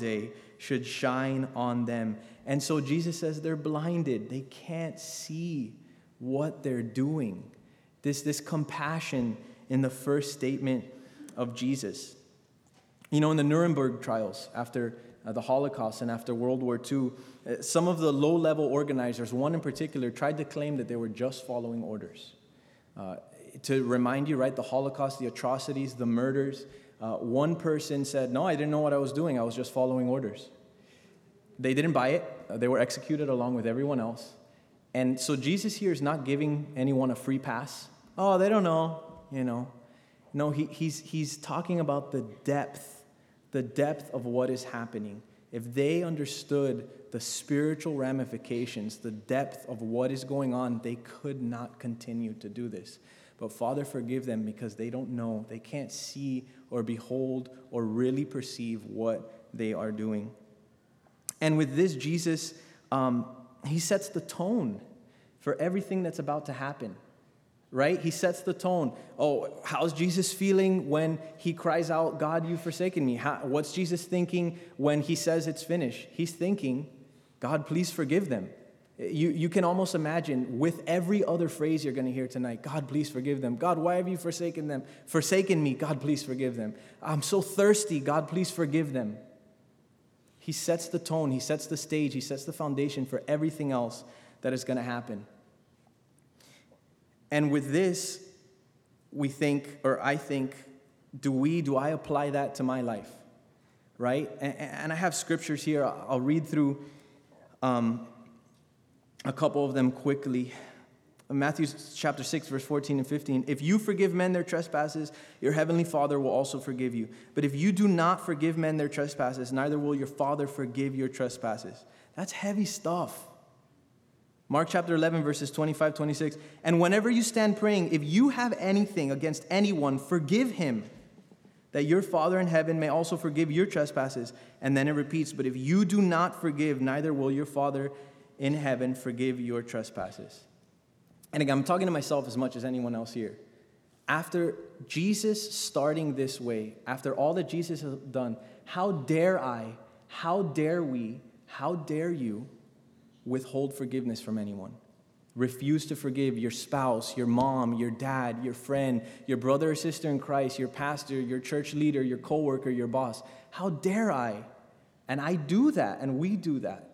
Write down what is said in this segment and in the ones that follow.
day should shine on them. And so Jesus says they're blinded. They can't see what they're doing. This, this compassion in the first statement of Jesus. You know, in the Nuremberg trials, after uh, the Holocaust and after World War II, uh, some of the low level organizers, one in particular, tried to claim that they were just following orders. Uh, to remind you, right, the Holocaust, the atrocities, the murders, uh, one person said, No, I didn't know what I was doing, I was just following orders. They didn't buy it, uh, they were executed along with everyone else. And so Jesus here is not giving anyone a free pass. Oh, they don't know, you know. No, he, he's, he's talking about the depth, the depth of what is happening. If they understood the spiritual ramifications, the depth of what is going on, they could not continue to do this. But Father, forgive them because they don't know. They can't see or behold or really perceive what they are doing. And with this, Jesus, um, he sets the tone for everything that's about to happen right? He sets the tone. Oh, how's Jesus feeling when he cries out, God, you've forsaken me? How, what's Jesus thinking when he says it's finished? He's thinking, God, please forgive them. You, you can almost imagine with every other phrase you're going to hear tonight God, please forgive them. God, why have you forsaken them? Forsaken me. God, please forgive them. I'm so thirsty. God, please forgive them. He sets the tone, he sets the stage, he sets the foundation for everything else that is going to happen. And with this, we think, or I think, do we, do I apply that to my life? Right? And, and I have scriptures here. I'll read through um, a couple of them quickly. Matthew chapter 6, verse 14 and 15. If you forgive men their trespasses, your heavenly Father will also forgive you. But if you do not forgive men their trespasses, neither will your Father forgive your trespasses. That's heavy stuff. Mark chapter 11, verses 25, 26. And whenever you stand praying, if you have anything against anyone, forgive him, that your Father in heaven may also forgive your trespasses. And then it repeats, But if you do not forgive, neither will your Father in heaven forgive your trespasses. And again, I'm talking to myself as much as anyone else here. After Jesus starting this way, after all that Jesus has done, how dare I, how dare we, how dare you withhold forgiveness from anyone? Refuse to forgive your spouse, your mom, your dad, your friend, your brother or sister in Christ, your pastor, your church leader, your coworker, your boss. How dare I? And I do that, and we do that.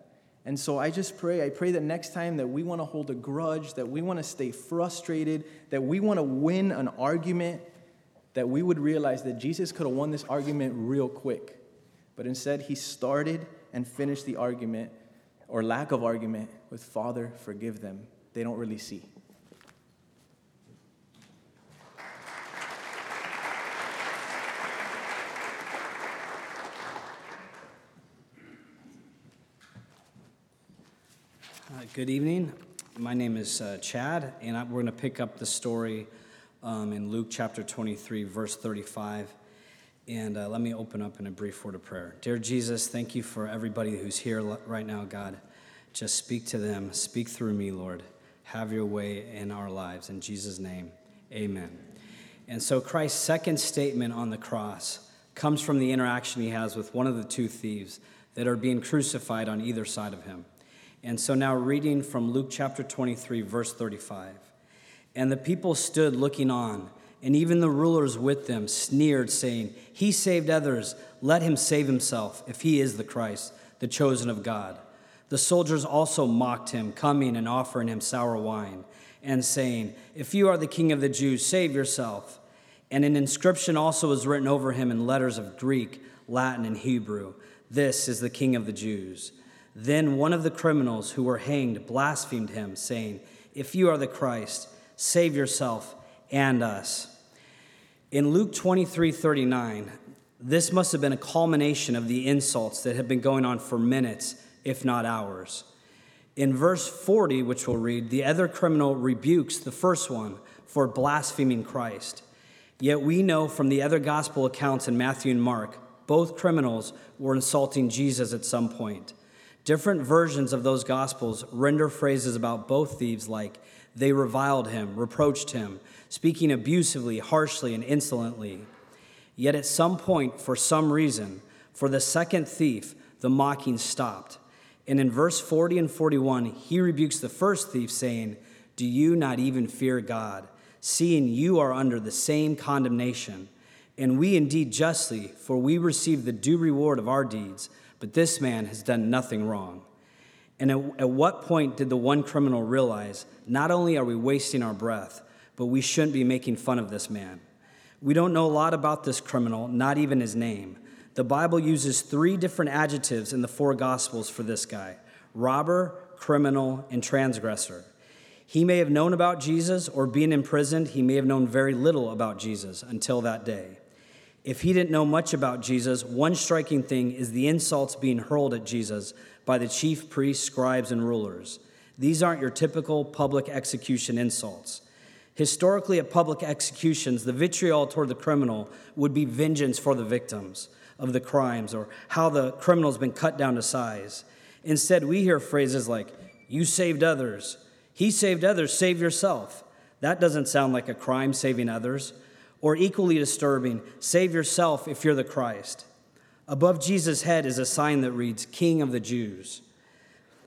And so I just pray, I pray that next time that we want to hold a grudge, that we want to stay frustrated, that we want to win an argument, that we would realize that Jesus could have won this argument real quick. But instead, he started and finished the argument, or lack of argument, with Father, forgive them. They don't really see. Uh, good evening. My name is uh, Chad, and I, we're going to pick up the story um, in Luke chapter 23, verse 35. And uh, let me open up in a brief word of prayer. Dear Jesus, thank you for everybody who's here right now, God. Just speak to them, speak through me, Lord. Have your way in our lives. In Jesus' name, amen. And so Christ's second statement on the cross comes from the interaction he has with one of the two thieves that are being crucified on either side of him. And so now, reading from Luke chapter 23, verse 35. And the people stood looking on, and even the rulers with them sneered, saying, He saved others, let him save himself, if he is the Christ, the chosen of God. The soldiers also mocked him, coming and offering him sour wine, and saying, If you are the king of the Jews, save yourself. And an inscription also was written over him in letters of Greek, Latin, and Hebrew This is the king of the Jews. Then one of the criminals who were hanged blasphemed him, saying, If you are the Christ, save yourself and us. In Luke 23 39, this must have been a culmination of the insults that had been going on for minutes, if not hours. In verse 40, which we'll read, the other criminal rebukes the first one for blaspheming Christ. Yet we know from the other gospel accounts in Matthew and Mark, both criminals were insulting Jesus at some point. Different versions of those gospels render phrases about both thieves like, they reviled him, reproached him, speaking abusively, harshly, and insolently. Yet at some point, for some reason, For the second thief, the mocking stopped. And in verse 40 and 41, he rebukes the first thief, saying, Do you not even fear God, seeing you are under the same condemnation? And we indeed justly, for we receive the due reward of our deeds, but this man has done nothing wrong. And at, at what point did the one criminal realize not only are we wasting our breath, but we shouldn't be making fun of this man? We don't know a lot about this criminal, not even his name. The Bible uses three different adjectives in the four Gospels for this guy robber, criminal, and transgressor. He may have known about Jesus, or being imprisoned, he may have known very little about Jesus until that day. If he didn't know much about Jesus, one striking thing is the insults being hurled at Jesus by the chief priests, scribes, and rulers. These aren't your typical public execution insults. Historically, at public executions, the vitriol toward the criminal would be vengeance for the victims of the crimes or how the criminal's been cut down to size. Instead, we hear phrases like, You saved others. He saved others, save yourself. That doesn't sound like a crime, saving others. Or equally disturbing, save yourself if you're the Christ. Above Jesus' head is a sign that reads, King of the Jews.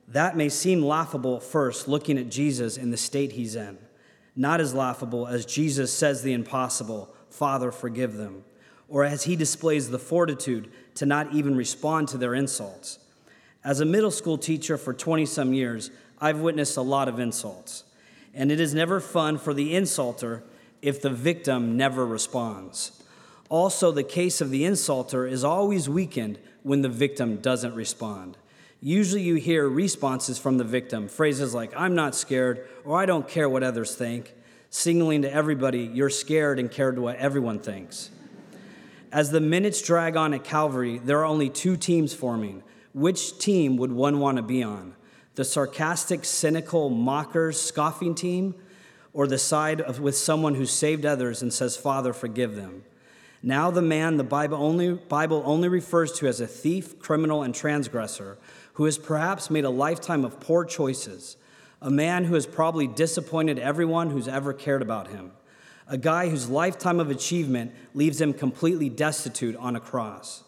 That may seem laughable first, looking at Jesus in the state he's in. Not as laughable as Jesus says the impossible, Father, forgive them, or as he displays the fortitude to not even respond to their insults. As a middle school teacher for 20 some years, I've witnessed a lot of insults. And it is never fun for the insulter if the victim never responds. Also, the case of the insulter is always weakened when the victim doesn't respond. Usually, you hear responses from the victim, phrases like, I'm not scared, or I don't care what others think, signaling to everybody you're scared and care what everyone thinks. As the minutes drag on at Calvary, there are only two teams forming. Which team would one want to be on? The sarcastic, cynical, mockers, scoffing team, or the side of, with someone who saved others and says, Father, forgive them? Now, the man the Bible only, Bible only refers to as a thief, criminal, and transgressor, who has perhaps made a lifetime of poor choices, a man who has probably disappointed everyone who's ever cared about him, a guy whose lifetime of achievement leaves him completely destitute on a cross.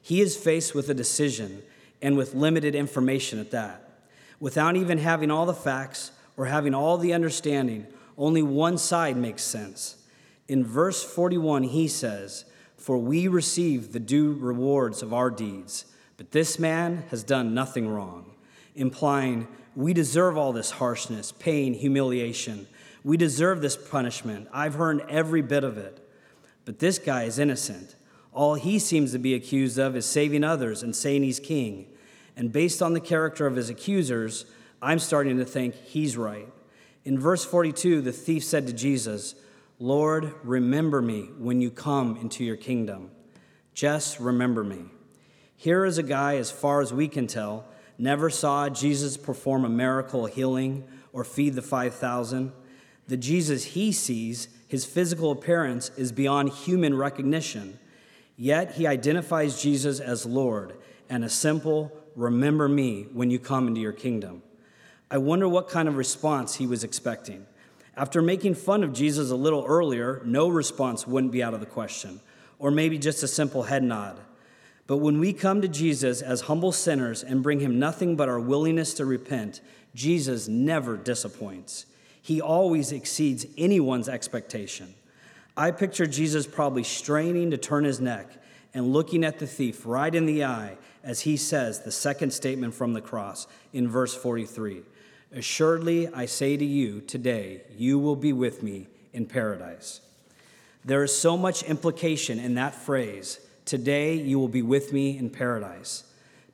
He is faced with a decision and with limited information at that. Without even having all the facts or having all the understanding, only one side makes sense. In verse 41, he says, For we receive the due rewards of our deeds, but this man has done nothing wrong, implying we deserve all this harshness, pain, humiliation. We deserve this punishment. I've earned every bit of it. But this guy is innocent. All he seems to be accused of is saving others and saying he's king. And based on the character of his accusers, I'm starting to think he's right. In verse 42, the thief said to Jesus, Lord, remember me when you come into your kingdom. Just remember me. Here is a guy, as far as we can tell, never saw Jesus perform a miracle healing or feed the 5,000. The Jesus he sees, his physical appearance, is beyond human recognition. Yet he identifies Jesus as Lord and a simple, remember me when you come into your kingdom. I wonder what kind of response he was expecting. After making fun of Jesus a little earlier, no response wouldn't be out of the question, or maybe just a simple head nod. But when we come to Jesus as humble sinners and bring him nothing but our willingness to repent, Jesus never disappoints. He always exceeds anyone's expectation. I picture Jesus probably straining to turn his neck and looking at the thief right in the eye as he says the second statement from the cross in verse 43 Assuredly, I say to you, today you will be with me in paradise. There is so much implication in that phrase, today you will be with me in paradise.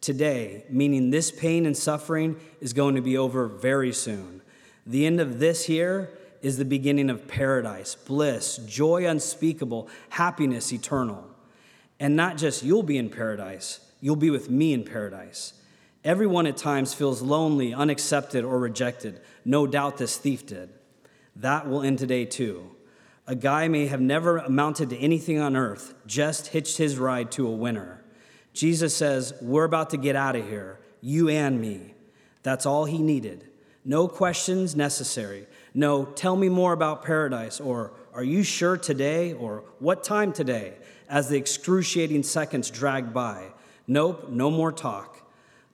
Today, meaning this pain and suffering is going to be over very soon. The end of this here is the beginning of paradise, bliss, joy unspeakable, happiness eternal. And not just you'll be in paradise, you'll be with me in paradise. Everyone at times feels lonely, unaccepted, or rejected. No doubt this thief did. That will end today, too. A guy may have never amounted to anything on earth, just hitched his ride to a winner. Jesus says, We're about to get out of here, you and me. That's all he needed. No questions necessary. No, tell me more about paradise, or are you sure today, or what time today, as the excruciating seconds dragged by. Nope, no more talk.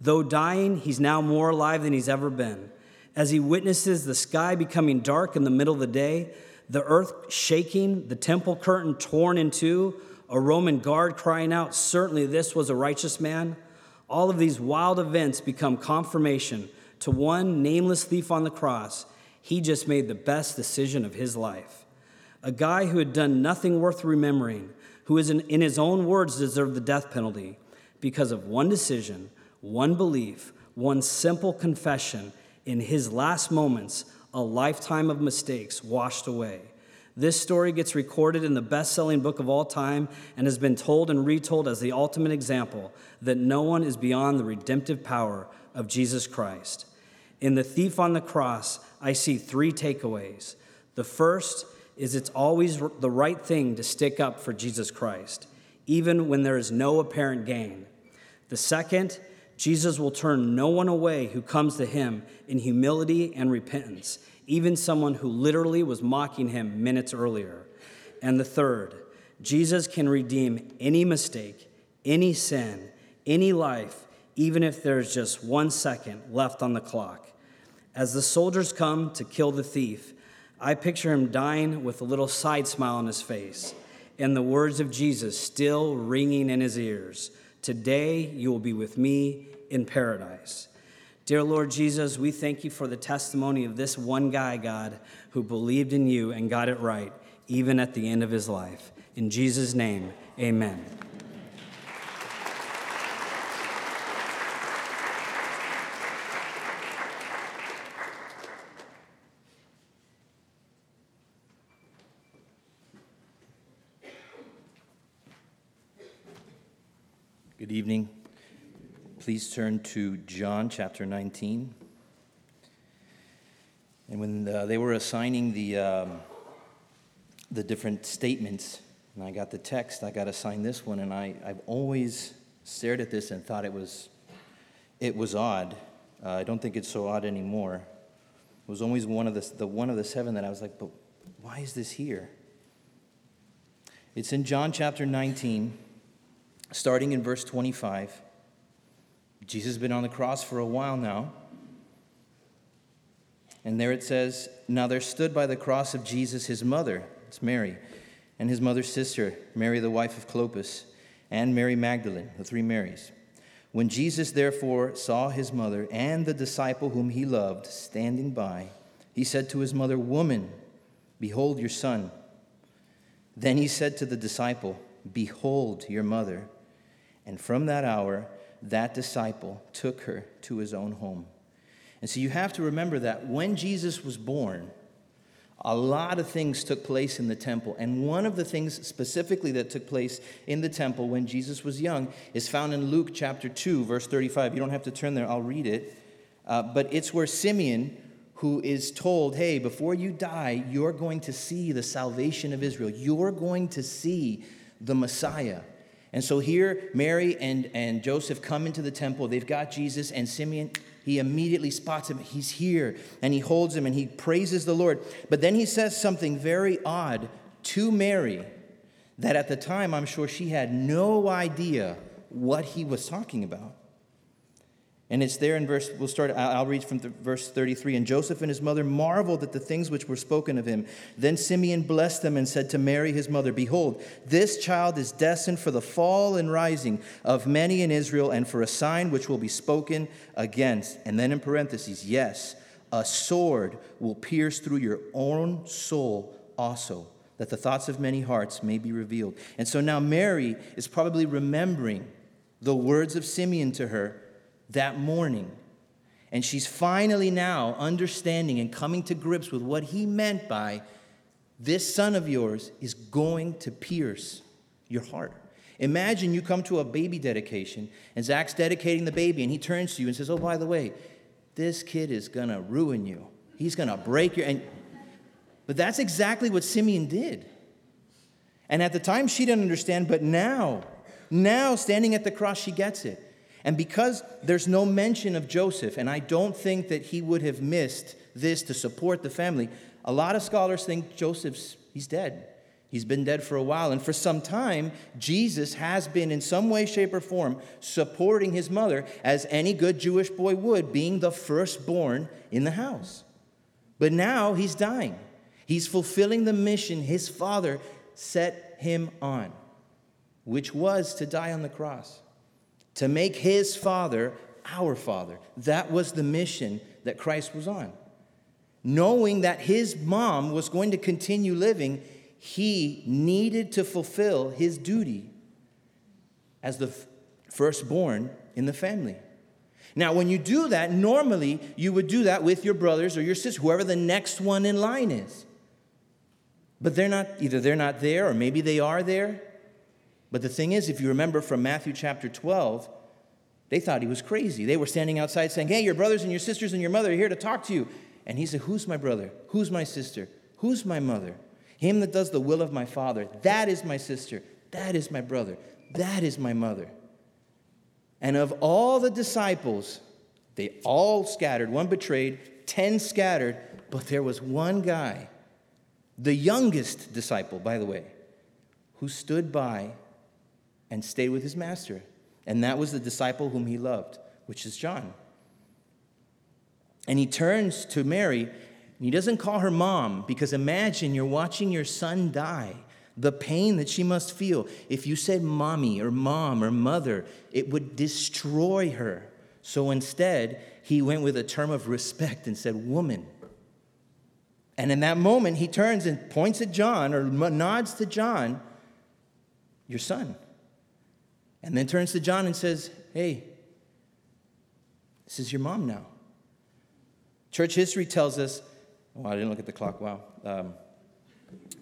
Though dying, he's now more alive than he's ever been. As he witnesses the sky becoming dark in the middle of the day, the earth shaking, the temple curtain torn in two, a Roman guard crying out, Certainly this was a righteous man. All of these wild events become confirmation to one nameless thief on the cross. He just made the best decision of his life. A guy who had done nothing worth remembering, who in his own words deserved the death penalty because of one decision, one belief, one simple confession in his last moments, a lifetime of mistakes washed away. This story gets recorded in the best selling book of all time and has been told and retold as the ultimate example that no one is beyond the redemptive power of Jesus Christ. In The Thief on the Cross, I see three takeaways. The first is it's always the right thing to stick up for Jesus Christ, even when there is no apparent gain. The second, Jesus will turn no one away who comes to him in humility and repentance even someone who literally was mocking him minutes earlier. And the third, Jesus can redeem any mistake, any sin, any life, even if there's just one second left on the clock. As the soldiers come to kill the thief, I picture him dying with a little side smile on his face and the words of Jesus still ringing in his ears Today you will be with me in paradise. Dear Lord Jesus, we thank you for the testimony of this one guy, God, who believed in you and got it right, even at the end of his life. In Jesus' name, amen. Good evening. Please turn to John chapter 19. And when uh, they were assigning the, um, the different statements, and I got the text, I got assigned this one, and I, I've always stared at this and thought it was, it was odd. Uh, I don't think it's so odd anymore. It was always one of the, the one of the seven that I was like, but why is this here? It's in John chapter 19, starting in verse 25. Jesus has been on the cross for a while now. And there it says, Now there stood by the cross of Jesus his mother, it's Mary, and his mother's sister, Mary the wife of Clopas, and Mary Magdalene, the three Marys. When Jesus therefore saw his mother and the disciple whom he loved standing by, he said to his mother, Woman, behold your son. Then he said to the disciple, Behold your mother. And from that hour, that disciple took her to his own home. And so you have to remember that when Jesus was born, a lot of things took place in the temple. And one of the things specifically that took place in the temple when Jesus was young is found in Luke chapter 2, verse 35. You don't have to turn there, I'll read it. Uh, but it's where Simeon, who is told, hey, before you die, you're going to see the salvation of Israel, you're going to see the Messiah. And so here, Mary and, and Joseph come into the temple. They've got Jesus, and Simeon, he immediately spots him. He's here, and he holds him, and he praises the Lord. But then he says something very odd to Mary that at the time, I'm sure she had no idea what he was talking about. And it's there in verse, we'll start, I'll read from verse 33. And Joseph and his mother marveled at the things which were spoken of him. Then Simeon blessed them and said to Mary, his mother, Behold, this child is destined for the fall and rising of many in Israel, and for a sign which will be spoken against. And then in parentheses, yes, a sword will pierce through your own soul also, that the thoughts of many hearts may be revealed. And so now Mary is probably remembering the words of Simeon to her that morning. And she's finally now understanding and coming to grips with what he meant by this son of yours is going to pierce your heart. Imagine you come to a baby dedication and Zach's dedicating the baby and he turns to you and says, Oh, by the way, this kid is going to ruin you. He's going to break your. And, but that's exactly what Simeon did. And at the time, she didn't understand, but now, now standing at the cross, she gets it. And because there's no mention of Joseph, and I don't think that he would have missed this to support the family, a lot of scholars think Joseph's, he's dead. He's been dead for a while. And for some time, Jesus has been, in some way, shape, or form, supporting his mother as any good Jewish boy would, being the firstborn in the house. But now he's dying. He's fulfilling the mission his father set him on, which was to die on the cross, to make his father our father. That was the mission that Christ was on. Knowing that his mom was going to continue living, he needed to fulfill his duty as the firstborn in the family. Now, when you do that, normally you would do that with your brothers or your sisters, whoever the next one in line is. But they're not, either they're not there or maybe they are there. But the thing is, if you remember from Matthew chapter 12, they thought he was crazy. They were standing outside saying, Hey, your brothers and your sisters and your mother are here to talk to you. And he said, Who's my brother? Who's my sister? Who's my mother? Him that does the will of my Father. That is my sister. That is my brother. That is my mother. And of all the disciples, they all scattered. One betrayed, 10 scattered, but there was one guy, the youngest disciple, by the way, who stood by and stayed with his master. And that was the disciple whom he loved, which is John. And he turns to Mary and he doesn't call her mom because imagine you're watching your son die. The pain that she must feel. If you said mommy or mom or mother, it would destroy her. So instead, he went with a term of respect and said, woman. And in that moment, he turns and points at John or nods to John, your son. And then turns to John and says, Hey, this is your mom now. Church history tells us Oh, I didn't look at the clock. Wow. Um,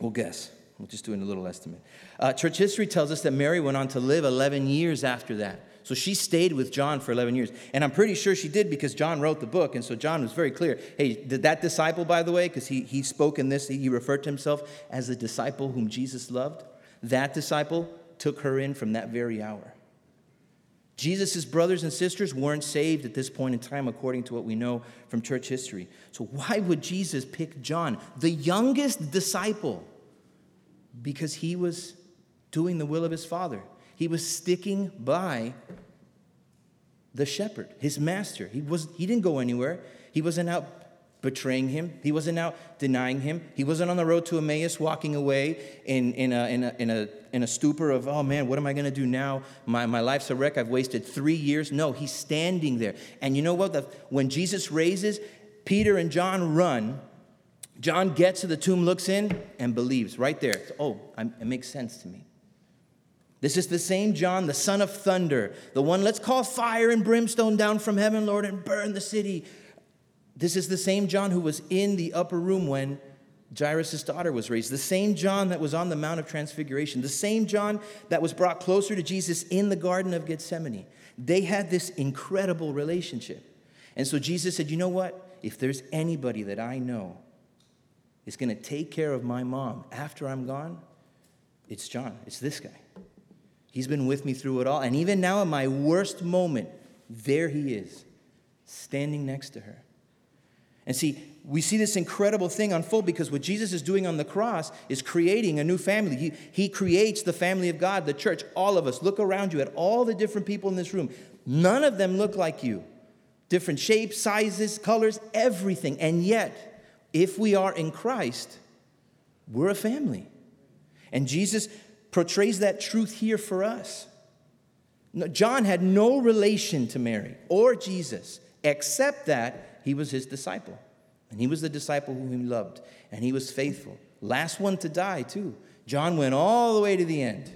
we'll guess. We'll just do a little estimate. Uh, church history tells us that Mary went on to live 11 years after that. So she stayed with John for 11 years. And I'm pretty sure she did because John wrote the book. And so John was very clear. Hey, did that disciple, by the way, because he, he spoke in this, he referred to himself as the disciple whom Jesus loved. That disciple took her in from that very hour. Jesus' brothers and sisters weren't saved at this point in time, according to what we know from church history. So, why would Jesus pick John, the youngest disciple? Because he was doing the will of his father. He was sticking by the shepherd, his master. He, was, he didn't go anywhere. He wasn't out betraying him. He wasn't out denying him. He wasn't on the road to Emmaus walking away in, in, a, in, a, in, a, in a stupor of, oh man, what am I going to do now? My, my life's a wreck. I've wasted three years. No, he's standing there. And you know what? The, when Jesus raises, Peter and John run. John gets to the tomb, looks in, and believes right there. Oh, it makes sense to me. This is the same John, the son of thunder, the one, let's call fire and brimstone down from heaven, Lord, and burn the city. This is the same John who was in the upper room when Jairus' daughter was raised, the same John that was on the Mount of Transfiguration, the same John that was brought closer to Jesus in the Garden of Gethsemane. They had this incredible relationship. And so Jesus said, You know what? If there's anybody that I know is going to take care of my mom after I'm gone, it's John. It's this guy. He's been with me through it all. And even now, in my worst moment, there he is, standing next to her. And see, we see this incredible thing unfold because what Jesus is doing on the cross is creating a new family. He, he creates the family of God, the church, all of us. Look around you at all the different people in this room. None of them look like you. Different shapes, sizes, colors, everything. And yet, if we are in Christ, we're a family. And Jesus portrays that truth here for us. John had no relation to Mary or Jesus, except that he was his disciple. And he was the disciple whom he loved. And he was faithful. Last one to die, too. John went all the way to the end.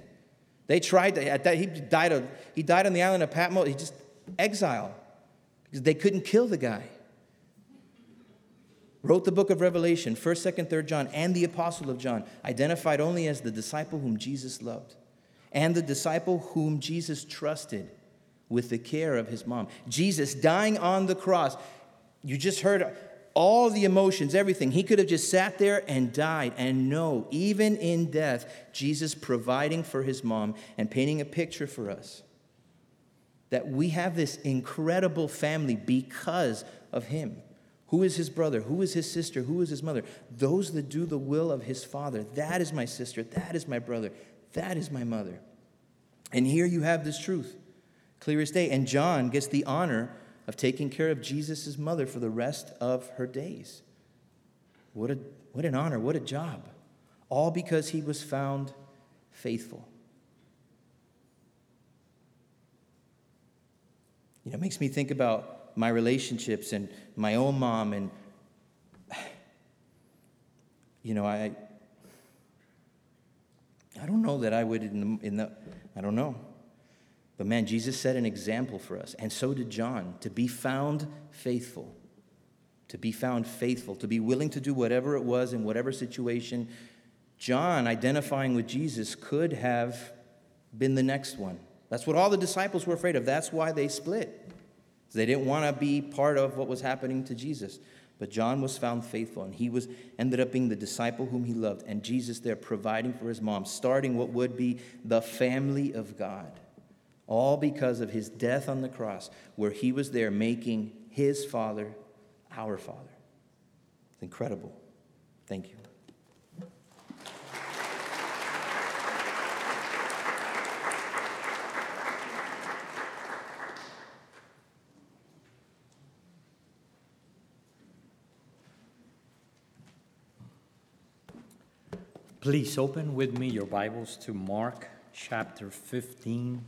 They tried to, at that, he died, of, he died on the island of Patmos, he just exile because they couldn't kill the guy. Wrote the book of Revelation, 1st, 2nd, 3rd John, and the apostle of John, identified only as the disciple whom Jesus loved and the disciple whom Jesus trusted with the care of his mom. Jesus dying on the cross you just heard all the emotions, everything. He could have just sat there and died. And no, even in death, Jesus providing for his mom and painting a picture for us that we have this incredible family because of him, Who is his brother? Who is his sister? Who is his mother? Those that do the will of his father. That is my sister. That is my brother. That is my mother. And here you have this truth, clear as day. And John gets the honor of taking care of Jesus' mother for the rest of her days. What, a, what an honor, what a job. All because he was found faithful. You know, it makes me think about my relationships and my own mom and you know, I I don't know that I would in the, in the I don't know. But man, Jesus set an example for us, and so did John, to be found faithful. To be found faithful, to be willing to do whatever it was in whatever situation. John, identifying with Jesus, could have been the next one. That's what all the disciples were afraid of. That's why they split. They didn't want to be part of what was happening to Jesus. But John was found faithful, and he was ended up being the disciple whom he loved, and Jesus there providing for his mom, starting what would be the family of God. All because of his death on the cross, where he was there making his father our father. It's incredible. Thank you. Please open with me your Bibles to Mark chapter 15.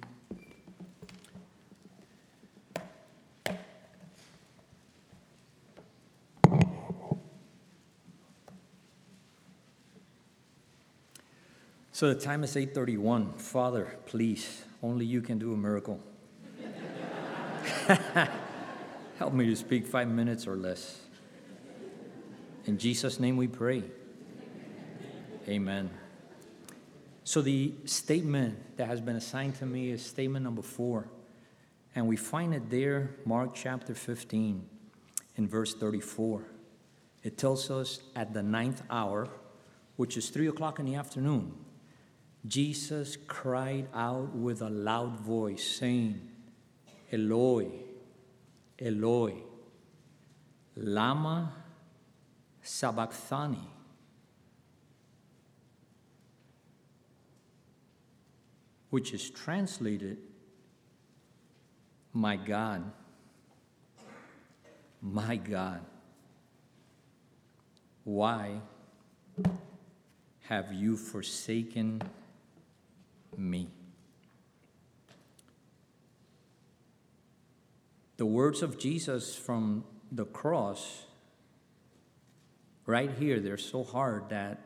So the time is 8:31. Father, please, only you can do a miracle. Help me to speak 5 minutes or less. In Jesus name we pray. Amen. So, the statement that has been assigned to me is statement number four. And we find it there, Mark chapter 15, in verse 34. It tells us at the ninth hour, which is three o'clock in the afternoon, Jesus cried out with a loud voice, saying, Eloi, Eloi, Lama Sabachthani. Which is translated, My God, my God, why have you forsaken me? The words of Jesus from the cross, right here, they're so hard that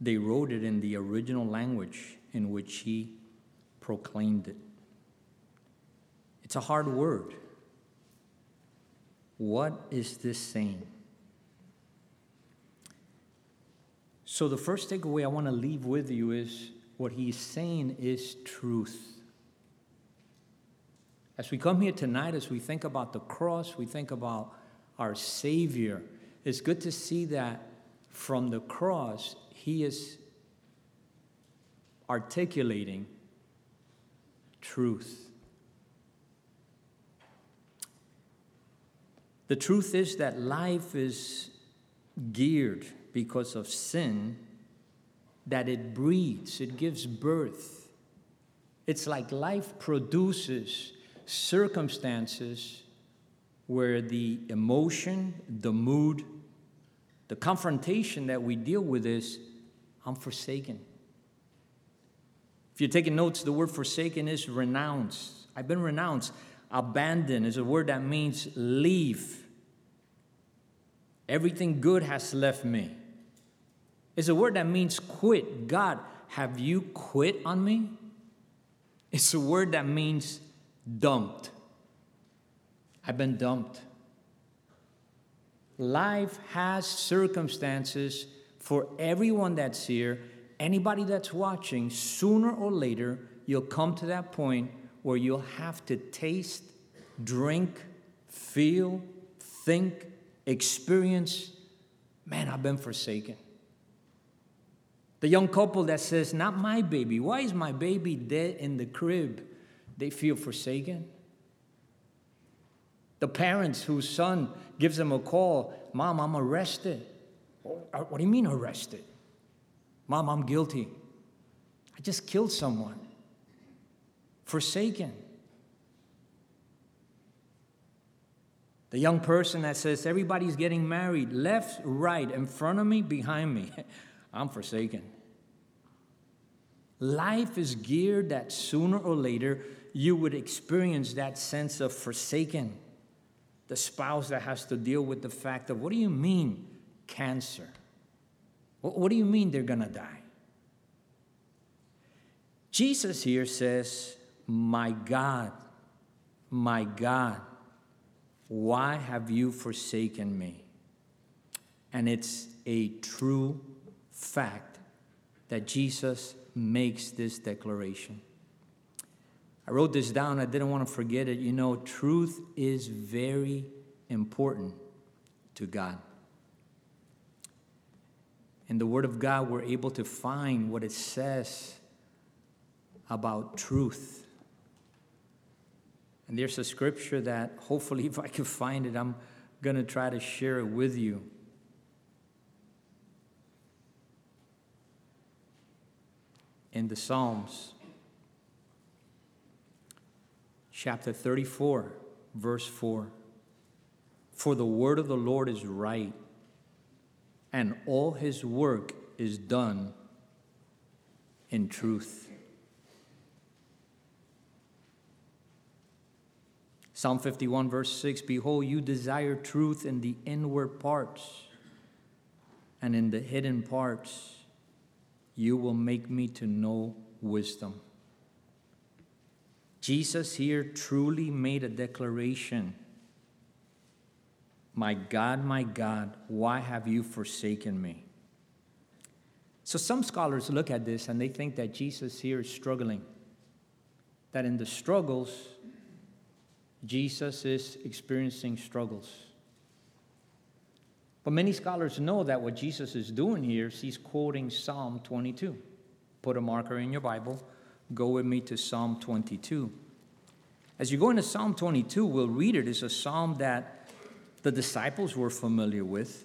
they wrote it in the original language in which he proclaimed it. It's a hard word. What is this saying? So, the first takeaway I want to leave with you is what he's saying is truth. As we come here tonight, as we think about the cross, we think about our Savior, it's good to see that from the cross, he is articulating truth. The truth is that life is geared because of sin, that it breeds, it gives birth. It's like life produces circumstances where the emotion, the mood, the confrontation that we deal with is I'm forsaken. If you're taking notes, the word forsaken is renounced. I've been renounced. Abandon is a word that means leave. Everything good has left me. It's a word that means quit. God, have you quit on me? It's a word that means dumped. I've been dumped. Life has circumstances for everyone that's here anybody that's watching, sooner or later, you'll come to that point where you'll have to taste, drink, feel, think, experience man, I've been forsaken. The young couple that says, Not my baby. Why is my baby dead in the crib? They feel forsaken. The parents whose son gives them a call Mom, I'm arrested. What uh, do you mean arrested? Mom, I'm guilty. I just killed someone. Forsaken. The young person that says, Everybody's getting married, left, right, in front of me, behind me. I'm forsaken. Life is geared that sooner or later you would experience that sense of forsaken. The spouse that has to deal with the fact of, what do you mean, cancer? What, do you mean they're going to die? Jesus here says, My God, my God, why have you forsaken me? And it's a true fact that Jesus makes this declaration. I wrote this down, I didn't want to forget it. You know, truth is very important to God. In the Word of God, we're able to find what it says about truth. And there's a scripture that hopefully, if I can find it, I'm going to try to share it with you. In the Psalms, chapter 34, verse 4. For the word of the Lord is right and all his work is done in truth. Psalm 51, verse 6 Behold, you desire truth in the inward parts, and in the hidden parts you will make me to know wisdom. Jesus here truly made a declaration my God, my God, why have you forsaken me? So some scholars look at this and they think that Jesus here is struggling. That in the struggles, Jesus is experiencing struggles. But many scholars know that what Jesus is doing here is he's quoting Psalm 22. Put a marker in your Bible. Go with me to Psalm 22. As you go into Psalm 22, we'll read it. It's a psalm that the disciples were familiar with,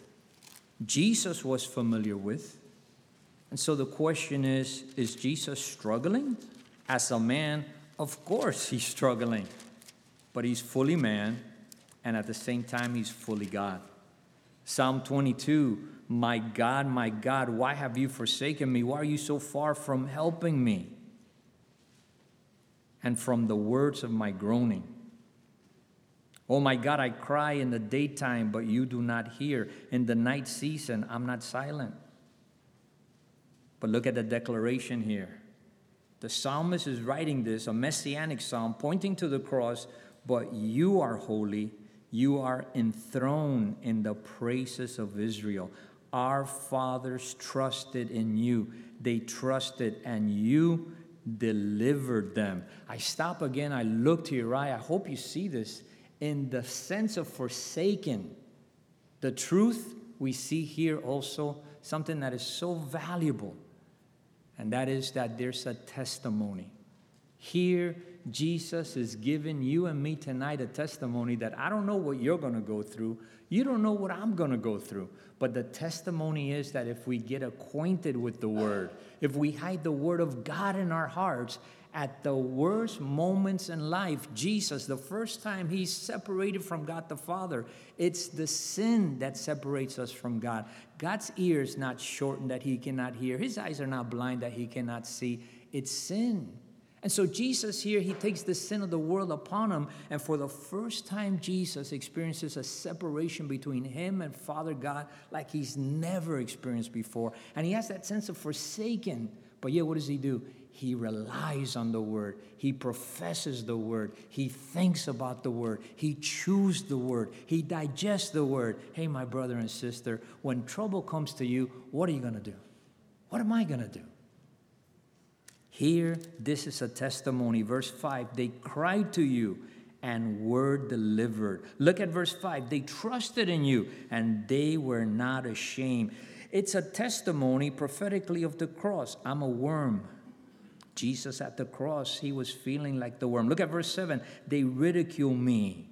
Jesus was familiar with. And so the question is is Jesus struggling? As a man, of course he's struggling, but he's fully man, and at the same time, he's fully God. Psalm 22 My God, my God, why have you forsaken me? Why are you so far from helping me? And from the words of my groaning. Oh my God, I cry in the daytime, but you do not hear. In the night season, I'm not silent. But look at the declaration here. The psalmist is writing this, a messianic psalm, pointing to the cross, but you are holy. You are enthroned in the praises of Israel. Our fathers trusted in you. They trusted, and you delivered them. I stop again. I look to your eye. I hope you see this in the sense of forsaken. The truth we see here also something that is so valuable, and that is that there's a testimony. Here, Jesus is giving you and me tonight a testimony that I don't know what you're going to go through. You don't know what I'm going to go through. But the testimony is that if we get acquainted with the Word, if we hide the Word of God in our hearts, at the worst moments in life, Jesus, the first time he's separated from God the Father, it's the sin that separates us from God. God's ears not shortened that he cannot hear, his eyes are not blind that he cannot see. It's sin. And so Jesus here, he takes the sin of the world upon him, and for the first time, Jesus experiences a separation between him and Father God like he's never experienced before. And he has that sense of forsaken. But yet, what does he do? he relies on the word. He professes the word. He thinks about the word. He chews the word. He digests the word. Hey, my brother and sister, when trouble comes to you, what are you going to do? What am I going to do? Here, this is a testimony. Verse 5 they cried to you and were delivered. Look at verse 5 they trusted in you and they were not ashamed. It's a testimony prophetically of the cross. I'm a worm. Jesus at the cross, he was feeling like the worm. Look at verse 7 they ridicule me.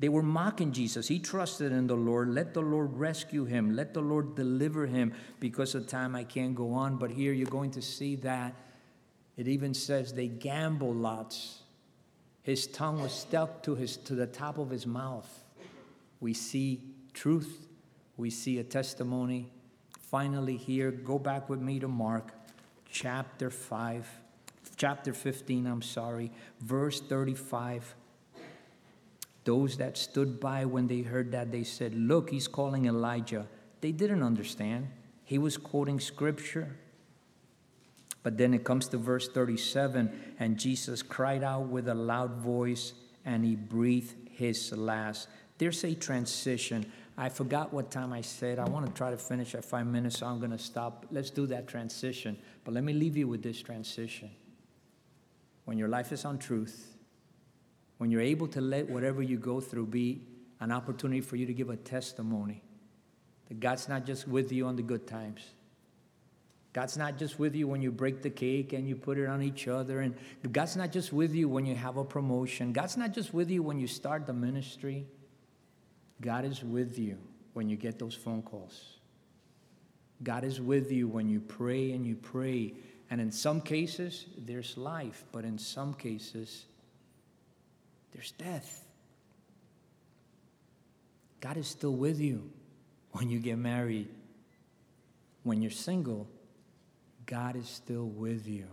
They were mocking Jesus. He trusted in the Lord. Let the Lord rescue him. Let the Lord deliver him. Because of time, I can't go on. But here you're going to see that it even says they gamble lots. His tongue was stuck to, his, to the top of his mouth. We see truth, we see a testimony. Finally, here, go back with me to Mark chapter 5, chapter 15, I'm sorry, verse 35. Those that stood by when they heard that, they said, Look, he's calling Elijah. They didn't understand. He was quoting scripture. But then it comes to verse 37 and Jesus cried out with a loud voice and he breathed his last. There's a transition. I forgot what time I said. I want to try to finish at five minutes, so I'm going to stop. Let's do that transition. But let me leave you with this transition. When your life is on truth, when you're able to let whatever you go through be an opportunity for you to give a testimony that God's not just with you on the good times, God's not just with you when you break the cake and you put it on each other. And God's not just with you when you have a promotion. God's not just with you when you start the ministry. God is with you when you get those phone calls. God is with you when you pray and you pray. And in some cases, there's life, but in some cases, there's death. God is still with you when you get married. When you're single, God is still with you.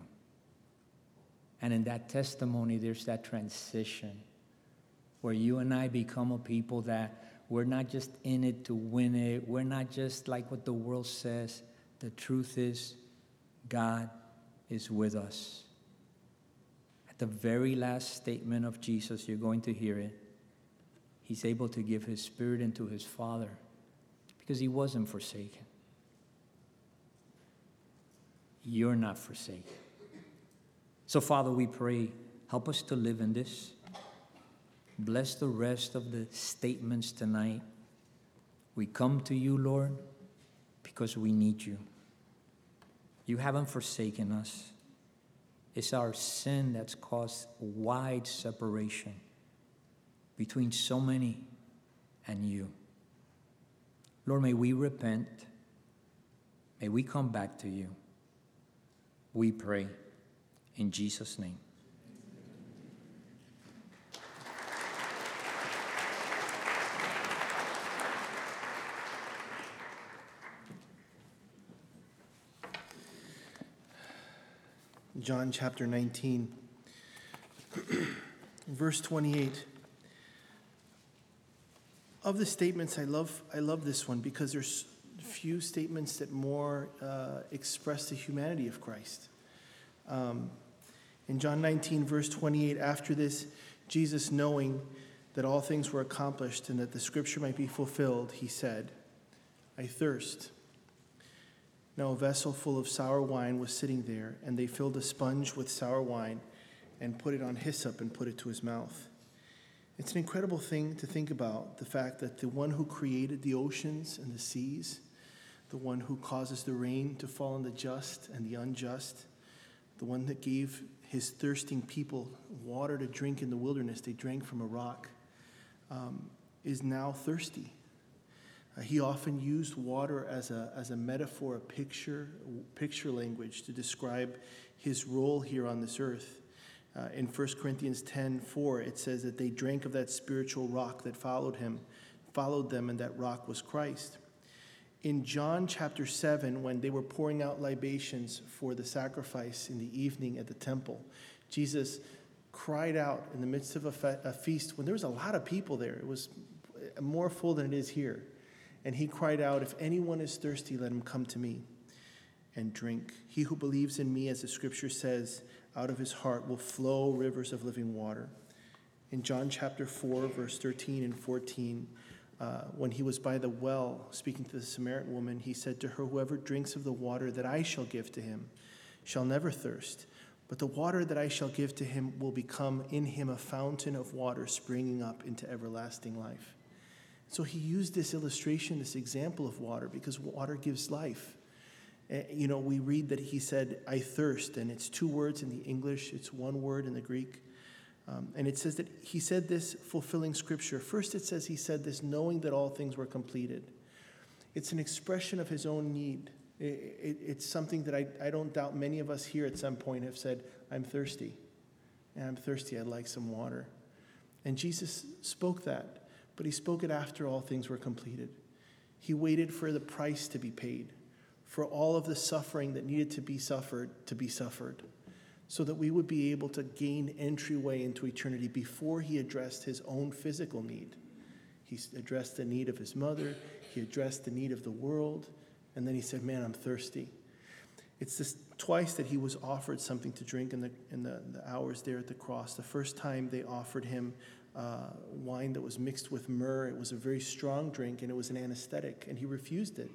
And in that testimony, there's that transition where you and I become a people that we're not just in it to win it. We're not just like what the world says. The truth is, God is with us. The very last statement of Jesus, you're going to hear it. He's able to give his spirit into his Father because he wasn't forsaken you're not forsaken. So, Father, we pray, help us to live in this. Bless the rest of the statements tonight. We come to you, Lord, because we need you. You haven't forsaken us. It's our sin that's caused wide separation between so many and you. Lord, may we repent. May we come back to you we pray. In Jesus' name. John chapter 19, verse 28. Of the statements, I love, I love this one because there's few statements that more uh, express the humanity of Christ. Um, in John 19, verse 28, after this, Jesus, knowing that all things were accomplished and that the scripture might be fulfilled, he said, I thirst. Now, a vessel full of sour wine was sitting there, and they filled a sponge with sour wine and put it on hyssop and put it to his mouth. It's an incredible thing to think about the fact that the one who created the oceans and the seas the one who causes the rain to fall on the just and the unjust, the one that gave his thirsting people water to drink in the wilderness, they drank from a rock, um, is now thirsty. Uh, he often used water as a, as a metaphor, a picture, picture language to describe his role here on this earth. Uh, in 1 Corinthians 10 4, it says that they drank of that spiritual rock that followed him, followed them, and that rock was Christ in John chapter 7, when they were pouring out libations for the sacrifice in the evening at the temple, Jesus cried out in the midst of a, fe- a, feast when there was a lot of people there. It was more full than it is here. And he cried out, If anyone is thirsty, let him come to me and drink. He who believes in me, as the scripture says, out of his heart will flow rivers of living water. In John chapter 4, verse 13 and 14, uh, when he was by the well speaking to the Samaritan woman, he said to her, Whoever drinks of the water that I shall give to him shall never thirst, but the water that I shall give to him will become in him a fountain of water springing up into everlasting life. So he used this illustration, this example of water, because water gives life. Uh, you know, we read that he said, I thirst, and it's two words in the English, it's one word in the Greek. Um, and it says that he said this fulfilling scripture. First, it says he said this knowing that all things were completed. It's an expression of his own need. It, it, it's something that I, I don't doubt many of us here at some point have said, I'm thirsty. And I'm thirsty. I'd like some water. And Jesus spoke that, but he spoke it after all things were completed. He waited for the price to be paid, for all of the suffering that needed to be suffered to be suffered, so that we would be able to gain entryway into eternity before he addressed his own physical need. He addressed the need of his mother, he addressed the need of the world, and then he said, Man, I'm thirsty. It's this twice that he was offered something to drink in the, in the, the hours there at the cross. The first time they offered him uh, wine that was mixed with myrrh. It was a very strong drink and it was an anesthetic, and he refused it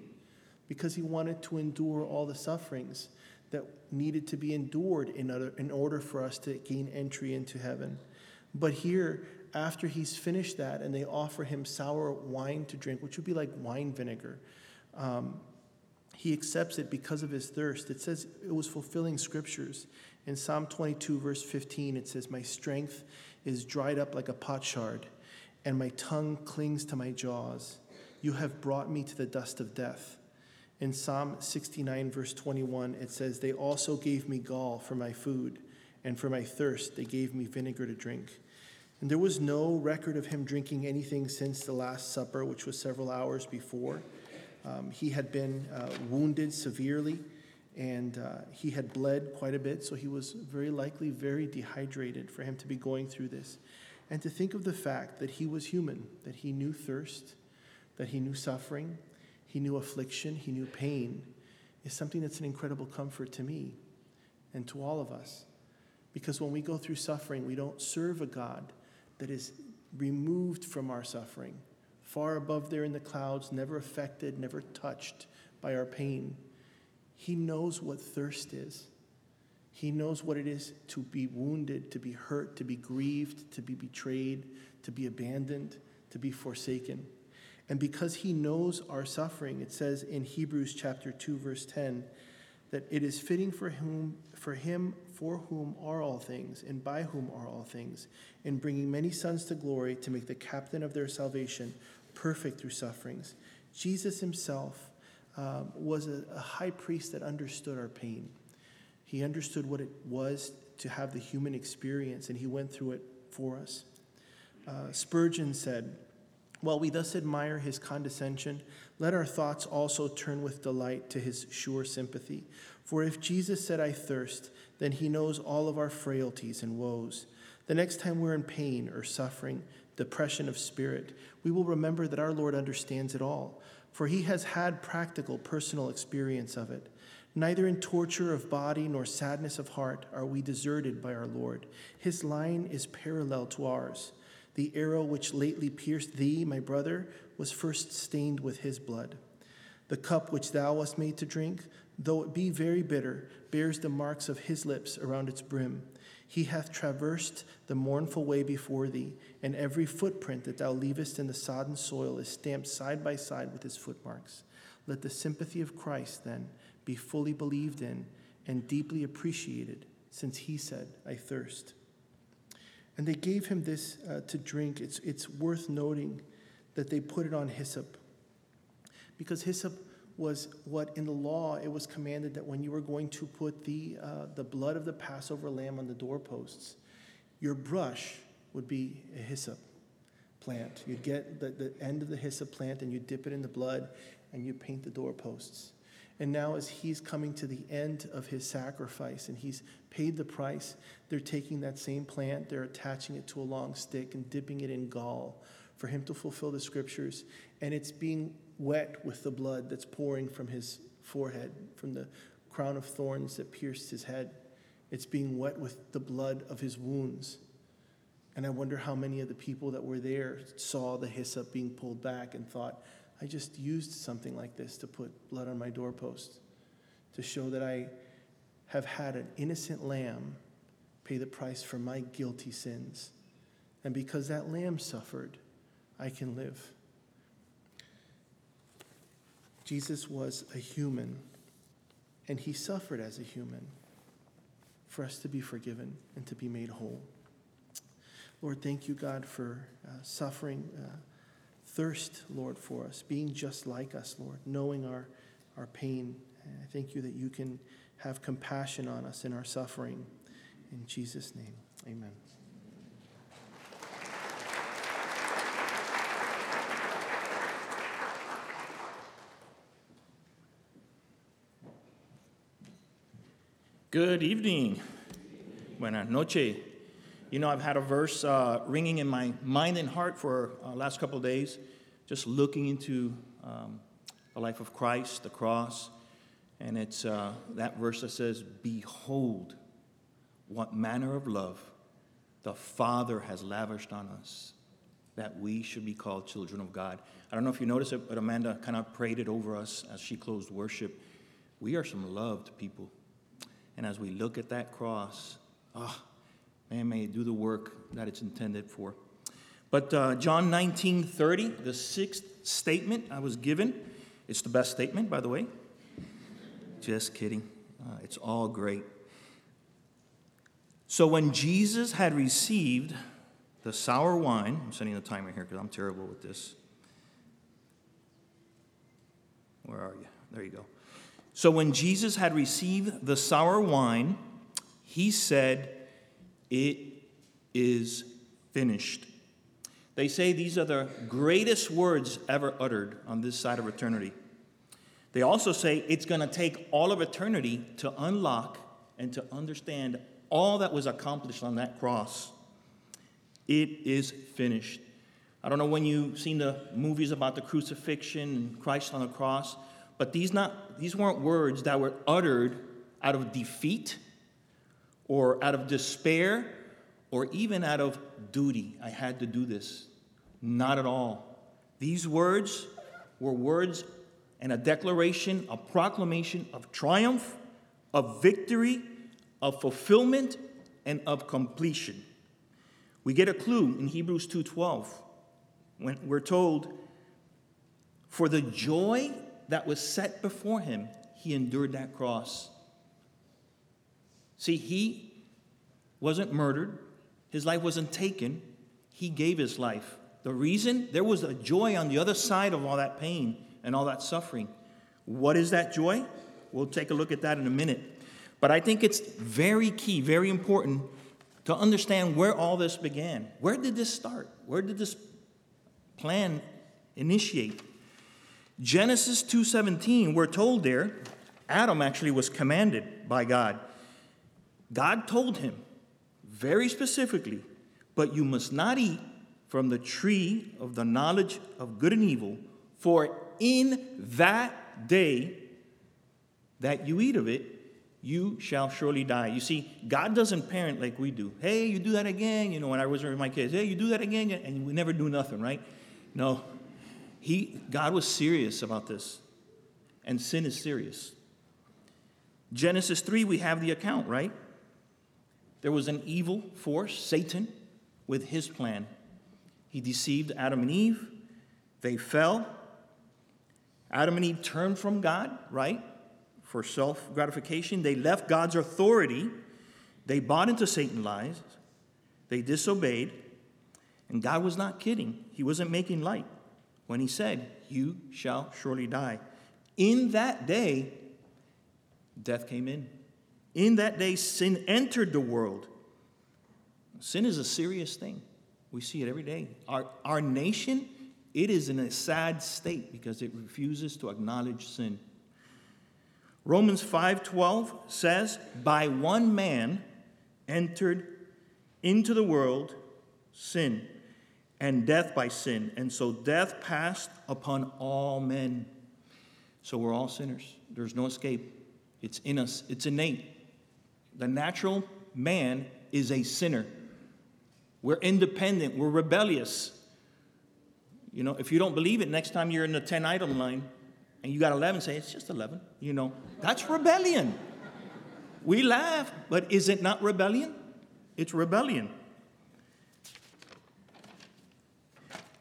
because he wanted to endure all the sufferings that needed to be endured in order, in order for us to gain entry into heaven. But here, after he's finished that, and they offer him sour wine to drink, which would be like wine vinegar, um, he accepts it because of his thirst. It says it was fulfilling scriptures. In Psalm 22, verse 15, it says, My strength is dried up like a potsherd, and my tongue clings to my jaws. You have brought me to the dust of death. In Psalm 69, verse 21, it says, They also gave me gall for my food, and for my thirst they gave me vinegar to drink. And there was no record of him drinking anything since the Last Supper, which was several hours before. Um, he had been uh, wounded severely and uh, he had bled quite a bit, so he was very likely very dehydrated for him to be going through this. And to think of the fact that he was human, that he knew thirst, that he knew suffering, he knew affliction, he knew pain, is something that's an incredible comfort to me and to all of us. Because when we go through suffering, we don't serve a God that is removed from our suffering, far above there in the clouds, never affected, never touched by our pain. He knows what thirst is. He knows what it is to be wounded, to be hurt, to be grieved, to be betrayed, to be abandoned, to be forsaken. And because he knows our suffering, it says in Hebrews chapter 2 verse 10 that it is fitting for whom for him for whom are all things and by whom are all things in bringing many sons to glory to make the captain of their salvation perfect through sufferings. Jesus himself um, was a, a high priest that understood our pain. He understood what it was to have the human experience, and he went through it for us. Uh, Spurgeon said, While we thus admire his condescension, let our thoughts also turn with delight to his sure sympathy. For if Jesus said, I thirst, then he knows all of our frailties and woes. The next time we're in pain or suffering, depression of spirit, we will remember that our Lord understands it all for he has had practical personal experience of it. Neither in torture of body nor sadness of heart are we deserted by our Lord. His line is parallel to ours. The arrow which lately pierced thee, my brother, was first stained with his blood. The cup which thou wast made to drink, though it be very bitter, bears the marks of his lips around its brim. He hath traversed the mournful way before thee, and every footprint that thou leavest in the sodden soil is stamped side by side with his footmarks. Let the sympathy of Christ, then, be fully believed in and deeply appreciated, since he said, I thirst. And they gave him this uh, to drink. It's, it's worth noting that they put it on hyssop, because hyssop was what in the law it was commanded that when you were going to put the, uh, the blood of the Passover lamb on the doorposts, your brush would be a hyssop plant. You'd get the, the end of the hyssop plant and you dip it in the blood and you paint the doorposts. And now, as he's coming to the end of his sacrifice and he's paid the price, they're taking that same plant, they're attaching it to a long stick and dipping it in gall for him to fulfill the scriptures. And it's being wet with the blood that's pouring from his forehead, from the crown of thorns that pierced his head. It's being wet with the blood of his wounds. And I wonder how many of the people that were there saw the hyssop being pulled back and thought, I just used something like this to put blood on my doorpost to show that I have had an innocent lamb pay the price for my guilty sins. And because that lamb suffered, I can live. Jesus was a human, and he suffered as a human for us to be forgiven and to be made whole. Lord, thank you, God, for uh, suffering, uh, thirst, Lord, for us, being just like us, Lord, knowing our, our pain. And I thank you that you can have compassion on us in our suffering. In Jesus' name, amen. Good evening. Buenas noches. You know, I've had a verse uh, ringing in my mind and heart for uh, last couple of days, just looking into um, the life of Christ, the cross, and it's uh, that verse that says, "Behold, what manner of love the Father has lavished on us, that we should be called children of God." I don't know if you noticed it, but Amanda kind of prayed it over us as she closed worship. We are some loved people. And as we look at that cross, ah, oh, man, may it do the work that it's intended for. But uh, John 19 30, the sixth statement I was given, it's the best statement, by the way. Just kidding. Uh, it's all great. So when Jesus had received the sour wine, I'm setting the timer here because I'm terrible with this. Where are you? There you go. So when Jesus had received the sour wine, he said, It is finished. They say these are the greatest words ever uttered on this side of eternity. They also say it's going to take all of eternity to unlock and to understand all that was accomplished on that cross. It is finished. I don't know when you've seen the movies about the crucifixion and Christ on the cross. But these, not, these weren't words that were uttered out of defeat or out of despair or even out of duty. I had to do this. Not at all. These words were words and a declaration, a proclamation of triumph, of victory, of fulfillment, and of completion. We get a clue in Hebrews 2:12 when we're told, "For the joy that was set before him, he endured that cross. See, he wasn't murdered, his life wasn't taken, he gave his life. The reason there was a joy on the other side of all that pain and all that suffering. What is that joy? We'll take a look at that in a minute. But I think it's very key, very important to understand where all this began. Where did this start? Where did this plan initiate? Genesis 2:17, we're told there, Adam actually was commanded by God. God told him very specifically, but you must not eat from the tree of the knowledge of good and evil, for in that day that you eat of it, you shall surely die. You see, God doesn't parent like we do. Hey, you do that again. You know, when I was with my kids, hey, you do that again, and we never do nothing, right? No, he, God was serious about this, and sin is serious. Genesis 3, we have the account, right? There was an evil force, Satan, with his plan. He deceived Adam and Eve. They fell. Adam and Eve turned from God, right? For self gratification. They left God's authority. They bought into Satan's lies. They disobeyed. And God was not kidding, He wasn't making light when he said, You shall surely die. In that day, death came in. In that day, sin entered the world. Sin is a serious thing. We see it every day. Our, our nation, it is in a sad state because it refuses to acknowledge sin. Romans 5:12 says, "By one man entered into the world sin, and death by sin. And so death passed upon all men. So we're all sinners. There's no escape. It's in us, it's innate. The natural man is a sinner. We're independent, we're rebellious. You know, if you don't believe it, next time you're in the 10 item line and you got 11, say, it's just 11. You know, that's rebellion. We laugh, but is it not rebellion? It's rebellion.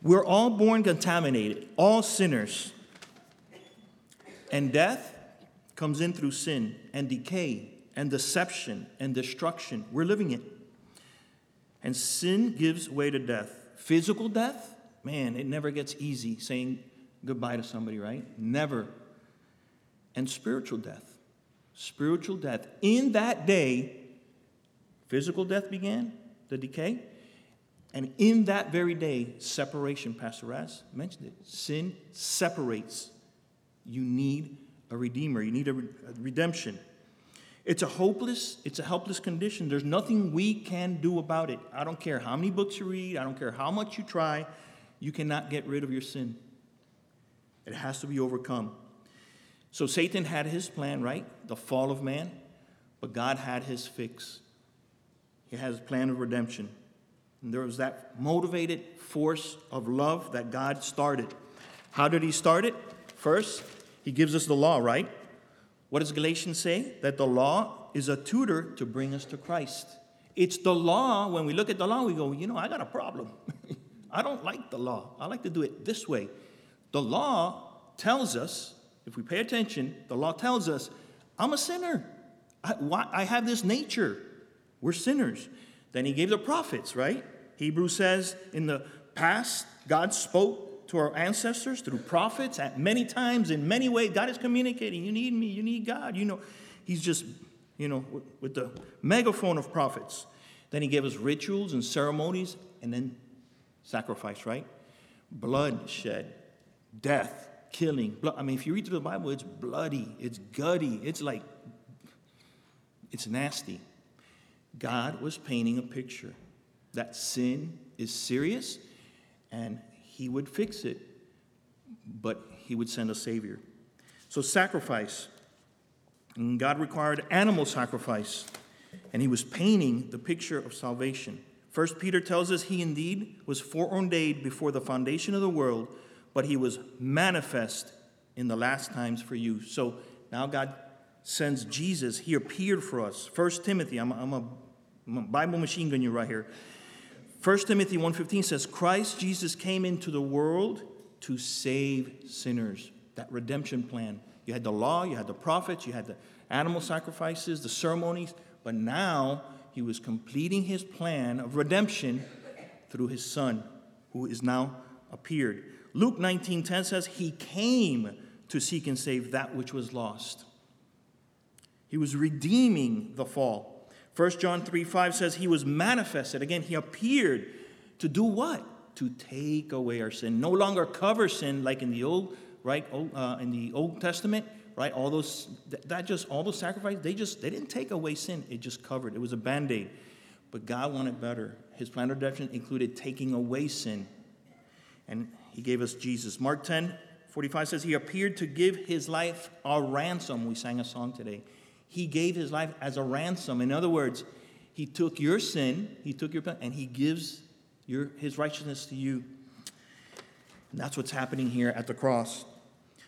We're all born contaminated, all sinners. And death comes in through sin and decay and deception and destruction. We're living it. And sin gives way to death. Physical death, man, it never gets easy saying goodbye to somebody, right? Never. And spiritual death. Spiritual death. In that day, physical death began, the decay. And in that very day, separation, Pastor Raz mentioned it. Sin separates. You need a redeemer, you need a, re- a redemption. It's a hopeless, it's a helpless condition. There's nothing we can do about it. I don't care how many books you read, I don't care how much you try, you cannot get rid of your sin. It has to be overcome. So Satan had his plan, right? The fall of man, but God had his fix. He has a plan of redemption. And there was that motivated force of love that God started. How did he start it? First, he gives us the law, right? What does Galatians say? That the law is a tutor to bring us to Christ. It's the law, when we look at the law, we go, you know, I got a problem. I don't like the law. I like to do it this way. The law tells us, if we pay attention, the law tells us, I'm a sinner. I, why, I have this nature. We're sinners. Then he gave the prophets, right? Hebrews says, in the past, God spoke to our ancestors through prophets at many times, in many ways. God is communicating. You need me. You need God. You know, he's just, you know, with, the megaphone of prophets. Then he gave us rituals and ceremonies, and then sacrifice, right? Blood shed, death, killing. Blood. I mean, if you read through the Bible, it's bloody, it's gutty, it's like, it's nasty. God was painting a picture that sin is serious and he would fix it, but he would send a savior. So, sacrifice. And God required animal sacrifice, and he was painting the picture of salvation. First Peter tells us he indeed was foreordained before the foundation of the world, but he was manifest in the last times for you. So now God sends Jesus. He appeared for us. First Timothy, I'm, a, I'm a Bible machine gun you right here. First Timothy 1.15 says, Christ Jesus came into the world to save sinners. That redemption plan. You had the law, you had the prophets, you had the animal sacrifices, the ceremonies, but now he was completing his plan of redemption through his son, who is now appeared. Luke 19:10 says, He came to seek and save that which was lost. He was redeeming the fall. 1 John 3 5 says he was manifested. Again, he appeared to do what? To take away our sin. No longer cover sin like in the old, right? Uh, in the Old Testament, right? All those that just all those sacrifices, they just they didn't take away sin. It just covered. It was a band-aid. But God wanted better. His plan of redemption included taking away sin. And he gave us Jesus. Mark 10, 45 says, He appeared to give his life a ransom. We sang a song today. He gave his life as a ransom. In other words, he took your sin, he took your and he gives your, his righteousness to you. And that's what's happening here at the cross.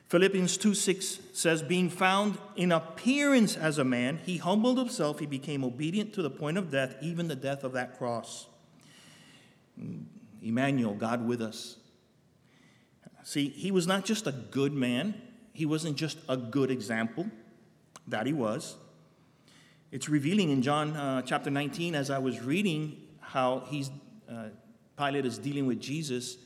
Philippians 2 6 says, Being found in appearance as a man, he humbled himself, he became obedient to the point of death, even the death of that cross. Mm, Emmanuel, God with us. See, he was not just a good man, he wasn't just a good example, that he was. It's revealing in John uh, chapter 19 as I was reading how he's, uh, Pilate is dealing with Jesus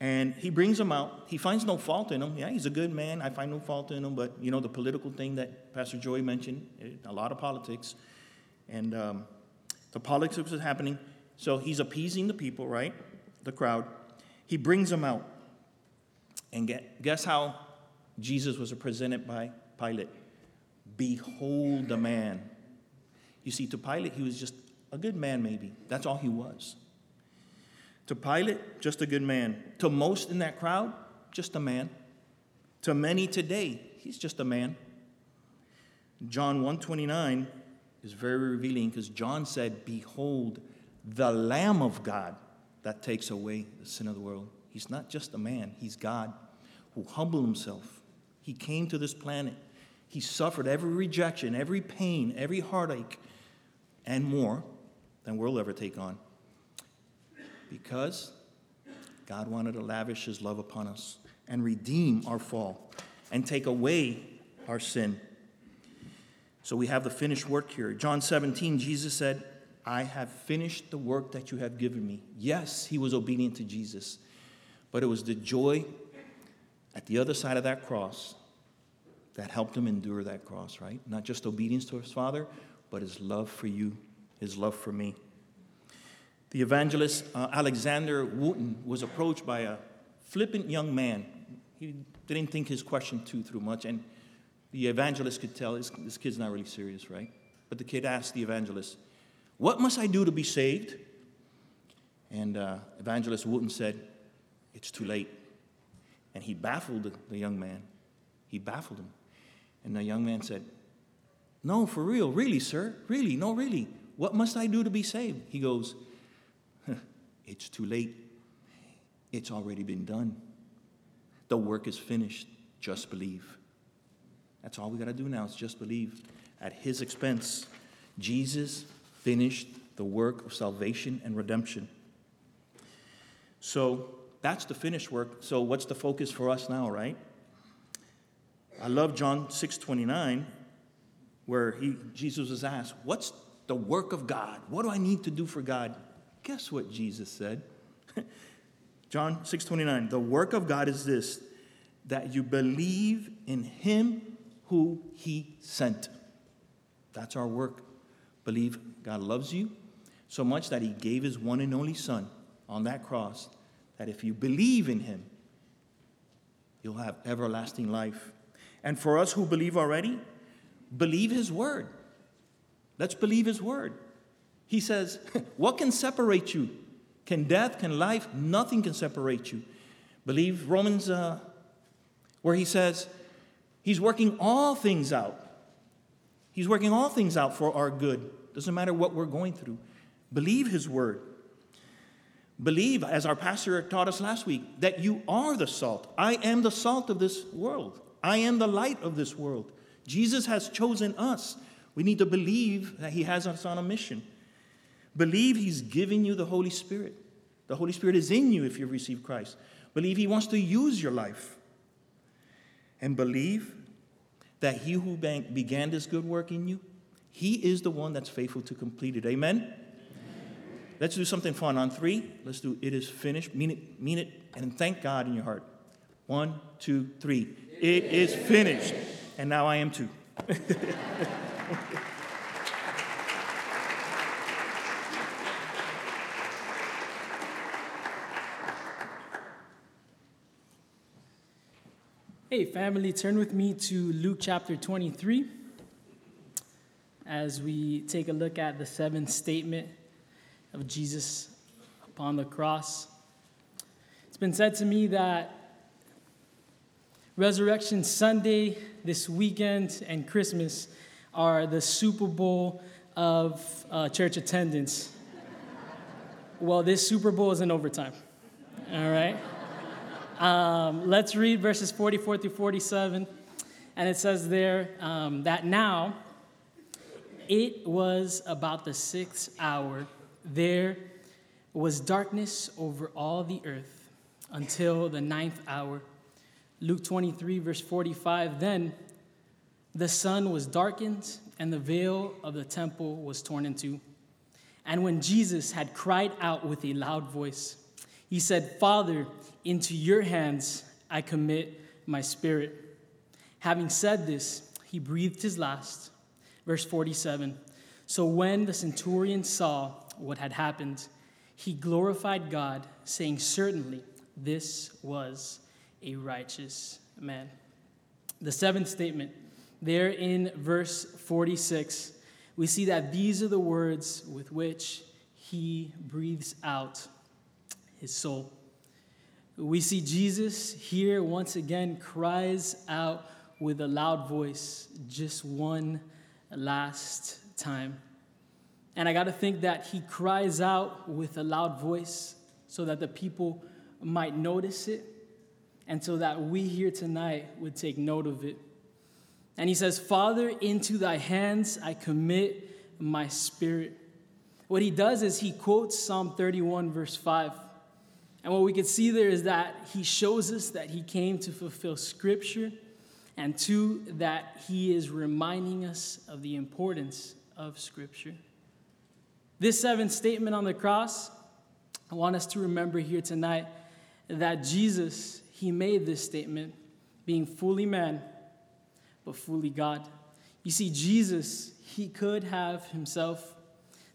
and he brings him out. He finds no fault in him. Yeah, he's a good man. I find no fault in him. But, you know, the political thing that Pastor Joey mentioned, eh, a lot of politics. And um, the politics is happening. So he's appeasing the people, right? The crowd. He brings him out. And guess how Jesus was presented by Pilate? Behold the man. You see, to Pilate, he was just a good man, maybe. That's all he was. To Pilate, just a good man. To most in that crowd, just a man. To many today, he's just a man. John 129 is very revealing because John said, Behold, the Lamb of God that takes away the sin of the world. He's not just a man, he's God who humbled himself. He came to this planet. He suffered every rejection, every pain, every heartache, and more than we'll ever take on because God wanted to lavish his love upon us and redeem our fall and take away our sin. So we have the finished work here. John 17, Jesus said, I have finished the work that you have given me. Yes, he was obedient to Jesus, but it was the joy at the other side of that cross that helped him endure that cross, right? Not just obedience to his Father, but his love for you, his love for me. The evangelist uh, Alexander Wooten was approached by a flippant young man. He didn't think his question too through much, and the evangelist could tell this, this kid's not really serious, right? But the kid asked the evangelist, What must I do to be saved? And uh, evangelist Wooten said, It's too late. And he baffled the young man. He baffled him. And the young man said, No, for real, really, sir, really, no, really. What must I do to be saved? He goes, It's too late. It's already been done. The work is finished. Just believe. That's all we got to do now is just believe. At his expense, Jesus finished the work of salvation and redemption. So that's the finished work. So what's the focus for us now, right? I love John 6:29 where he Jesus was asked, "What's the work of God? What do I need to do for God?" Guess what Jesus said? John 6:29, "The work of God is this, that you believe in him who he sent." That's our work. Believe God loves you so much that he gave his one and only son on that cross that if you believe in him, you'll have everlasting life. And for us who believe already, believe his word. Let's believe his word. He says, What can separate you? Can death, can life? Nothing can separate you. Believe Romans, uh, where he says, He's working all things out. He's working all things out for our good. Doesn't matter what we're going through. Believe his word. Believe, as our pastor taught us last week, that you are the salt. I am the salt of this world. I am the light of this world. Jesus has chosen us. We need to believe that He has us on a mission. Believe He's giving you the Holy Spirit. The Holy Spirit is in you if you receive Christ. Believe He wants to use your life. And believe that He who began this good work in you, He is the one that's faithful to complete it. Amen? Let's do something fun. On three, let's do it is finished. Mean it, mean it, and thank God in your heart. One, two, three. It is finished. And now I am too. Hey, family, turn with me to Luke chapter 23 as we take a look at the seventh statement of Jesus upon the cross. It's been said to me that Resurrection Sunday, this weekend, and Christmas are the Super Bowl of uh, church attendance. well, this Super Bowl is in overtime. All right? Um, let's read verses 44 through 47. And it says there um, that now it was about the sixth hour. There was darkness over all the earth until the ninth hour. Luke 23, verse 45 Then the sun was darkened, and the veil of the temple was torn in two. And when Jesus had cried out with a loud voice, he said, Father, into your hands I commit my spirit. Having said this, he breathed his last. Verse 47 So when the centurion saw what had happened, he glorified God, saying, Certainly this was a righteous man. The seventh statement, there in verse 46, we see that these are the words with which he breathes out his soul. We see Jesus here once again cries out with a loud voice just one last time. And I got to think that he cries out with a loud voice so that the people might notice it and so that we here tonight would take note of it. And he says, Father, into thy hands I commit my spirit. What he does is he quotes Psalm 31, verse 5. And what we can see there is that he shows us that he came to fulfill scripture, and two, that he is reminding us of the importance of scripture. This seventh statement on the cross, I want us to remember here tonight that Jesus, he made this statement being fully man, but fully God. You see, Jesus, he could have himself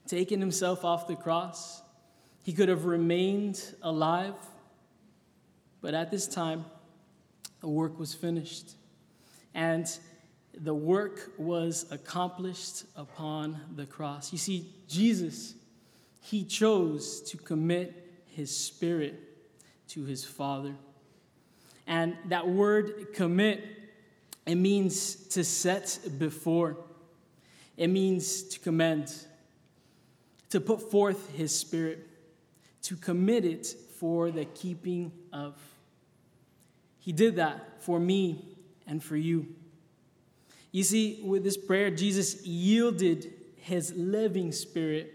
taken himself off the cross, he could have remained alive, but at this time, the work was finished. And the work was accomplished upon the cross. You see, Jesus, he chose to commit his spirit to his Father. And that word commit, it means to set before, it means to commend, to put forth his spirit, to commit it for the keeping of. He did that for me and for you. You see, with this prayer, Jesus yielded his living spirit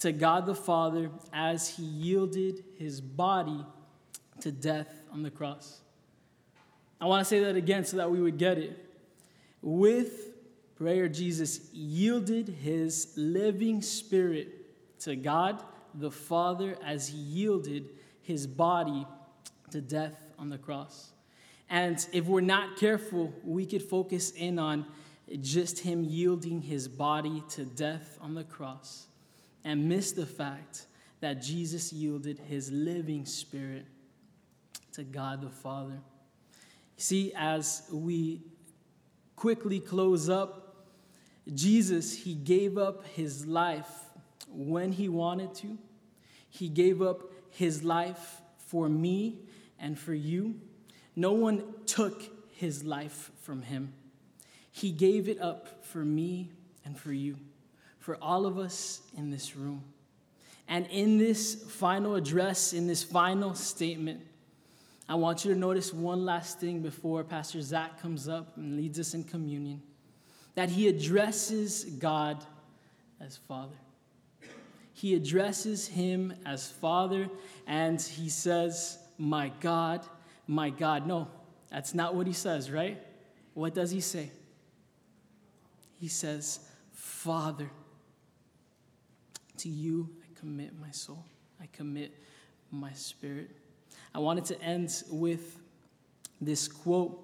to God the Father as he yielded his body to death on the cross. I want to say that again so that we would get it. With prayer, Jesus yielded his living spirit to God the Father as he yielded his body to death on the cross. And if we're not careful, we could focus in on just him yielding his body to death on the cross and miss the fact that Jesus yielded his living spirit to God the Father. See, as we quickly close up, Jesus, he gave up his life when he wanted to. He gave up his life for me and for you. No one took his life from him. He gave it up for me and for you, for all of us in this room. And in this final address, in this final statement, I want you to notice one last thing before Pastor Zach comes up and leads us in communion that he addresses God as Father. He addresses him as Father, and he says, My God, my God. No, that's not what he says, right? What does he say? He says, Father, to you I commit my soul, I commit my spirit. I wanted to end with this quote.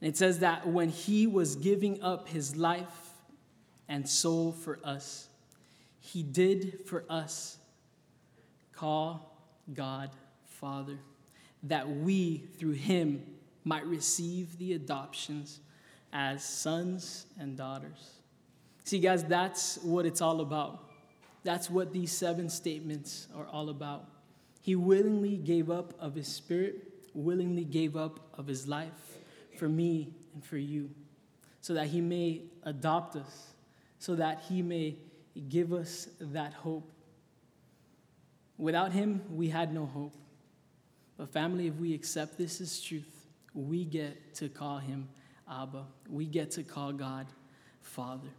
It says that when he was giving up his life and soul for us, he did for us call God Father that we, through him, might receive the adoptions as sons and daughters. See, guys, that's what it's all about. That's what these seven statements are all about. He willingly gave up of his spirit, willingly gave up of his life for me and for you, so that he may adopt us, so that he may give us that hope. Without him, we had no hope. But, family, if we accept this as truth, we get to call him Abba. We get to call God Father.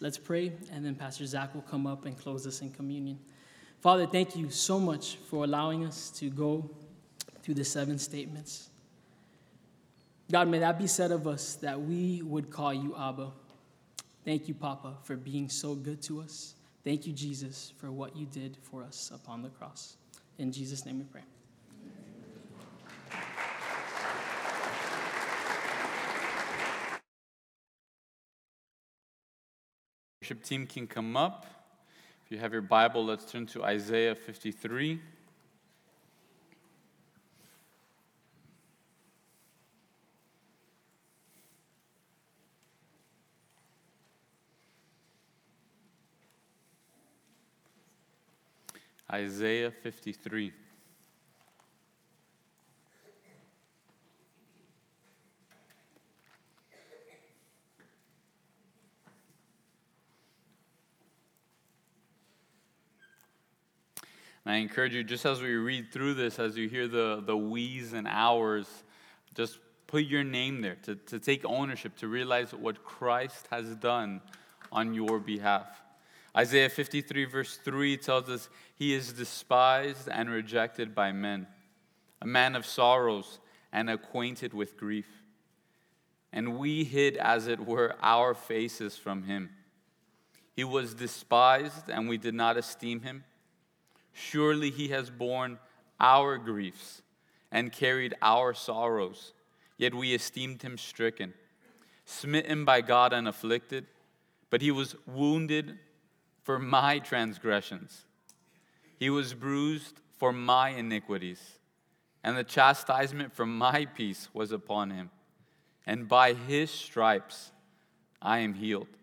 Let's pray, and then Pastor Zach will come up and close us in communion. Father, thank you so much for allowing us to go through the seven statements. God, may that be said of us that we would call you Abba. Thank you, Papa, for being so good to us. Thank you, Jesus, for what you did for us upon the cross. In Jesus' name we pray. Worship team can come up. If you have your Bible, let's turn to Isaiah 53. Isaiah 53. And I encourage you, just as we read through this, as you hear the, the we's and ours, just put your name there, to, to take ownership, to realize what Christ has done on your behalf. Isaiah 53, verse 3 tells us, He is despised and rejected by men, a man of sorrows and acquainted with grief. And we hid, as it were, our faces from Him. He was despised, and we did not esteem him. Surely he has borne our griefs and carried our sorrows, yet we esteemed him stricken, smitten by God and afflicted. But he was wounded for my transgressions, he was bruised for my iniquities, and the chastisement for my peace was upon him. And by his stripes I am healed.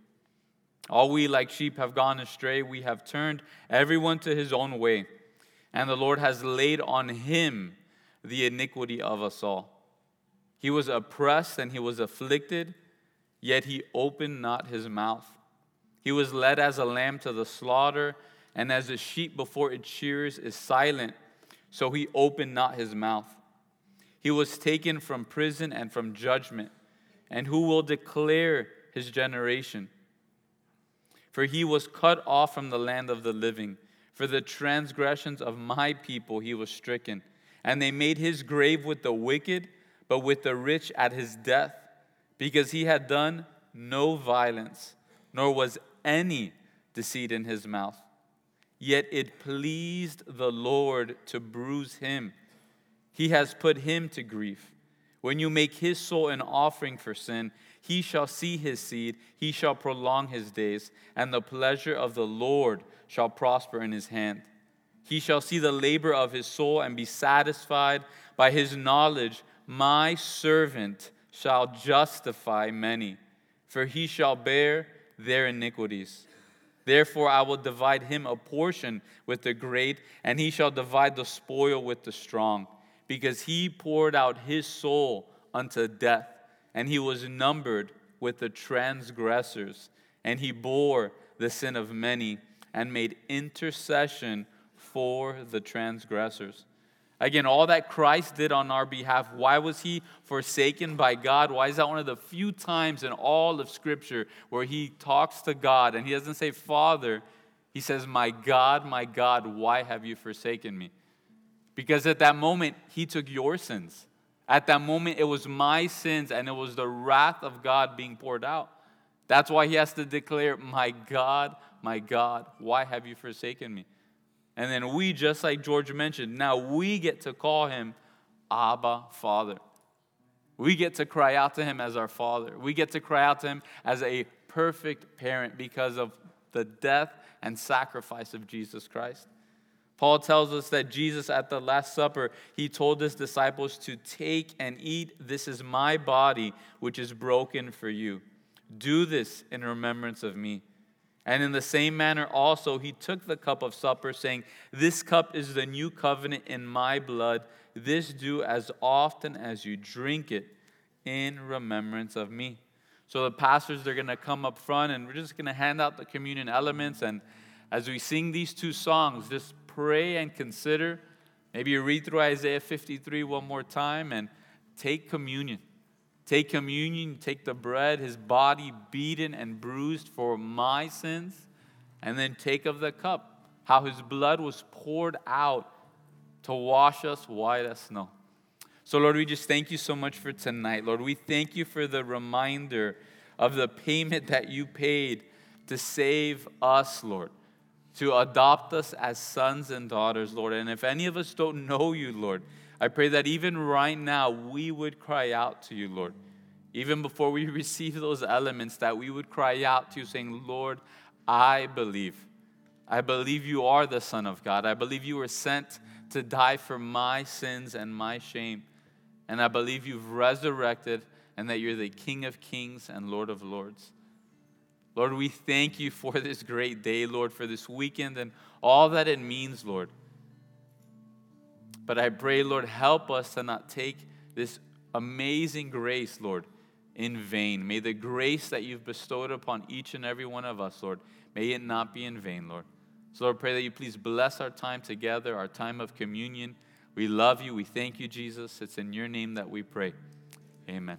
All we like sheep have gone astray. We have turned everyone to his own way. And the Lord has laid on him the iniquity of us all. He was oppressed and he was afflicted, yet he opened not his mouth. He was led as a lamb to the slaughter, and as a sheep before its shears is silent, so he opened not his mouth. He was taken from prison and from judgment, and who will declare his generation? For he was cut off from the land of the living. For the transgressions of my people he was stricken. And they made his grave with the wicked, but with the rich at his death, because he had done no violence, nor was any deceit in his mouth. Yet it pleased the Lord to bruise him. He has put him to grief. When you make his soul an offering for sin, he shall see his seed, he shall prolong his days, and the pleasure of the Lord shall prosper in his hand. He shall see the labor of his soul and be satisfied by his knowledge. My servant shall justify many, for he shall bear their iniquities. Therefore, I will divide him a portion with the great, and he shall divide the spoil with the strong, because he poured out his soul unto death and he was numbered with the transgressors, and he bore the sin of many and made intercession for the transgressors. Again, all that Christ did on our behalf, why was he forsaken by God? Why is that one of the few times in all of Scripture where he talks to God and he doesn't say, Father, he says, My God, my God, why have you forsaken me? Because at that moment, he took your sins. At that moment, it was my sins and it was the wrath of God being poured out. That's why he has to declare, My God, my God, why have you forsaken me? And then we, just like George mentioned, now we get to call him Abba, Father. We get to cry out to him as our Father. We get to cry out to him as a perfect parent because of the death and sacrifice of Jesus Christ. Paul tells us that Jesus at the Last Supper, he told his disciples to take and eat. This is my body, which is broken for you. Do this in remembrance of me. And in the same manner, also, he took the cup of supper, saying, This cup is the new covenant in my blood. This do as often as you drink it in remembrance of me. So the pastors, they're going to come up front, and we're just going to hand out the communion elements. And as we sing these two songs, just pray and consider. Maybe you read through Isaiah 53 one more time and take communion. Take communion, take the bread, his body beaten and bruised for my sins, and then take of the cup, how his blood was poured out to wash us white as snow. So, Lord, we just thank you so much for tonight. Lord, we thank you for the reminder of the payment that you paid to save us, Lord to adopt us as sons and daughters, Lord. And if any of us don't know you, Lord, I pray that even right now we would cry out to you, Lord. Even before we receive those elements, that we would cry out to you, saying, Lord, I believe. I believe you are the Son of God. I believe you were sent to die for my sins and my shame. And I believe you've resurrected and that you're the King of kings and Lord of lords. Lord, we thank you for this great day, Lord, for this weekend and all that it means, Lord. But I pray, Lord, help us to not take this amazing grace, Lord, in vain. May the grace that you've bestowed upon each and every one of us, Lord, may it not be in vain, Lord. So, Lord, pray that you please bless our time together, our time of communion. We love you. We thank you, Jesus. It's in your name that we pray. Amen.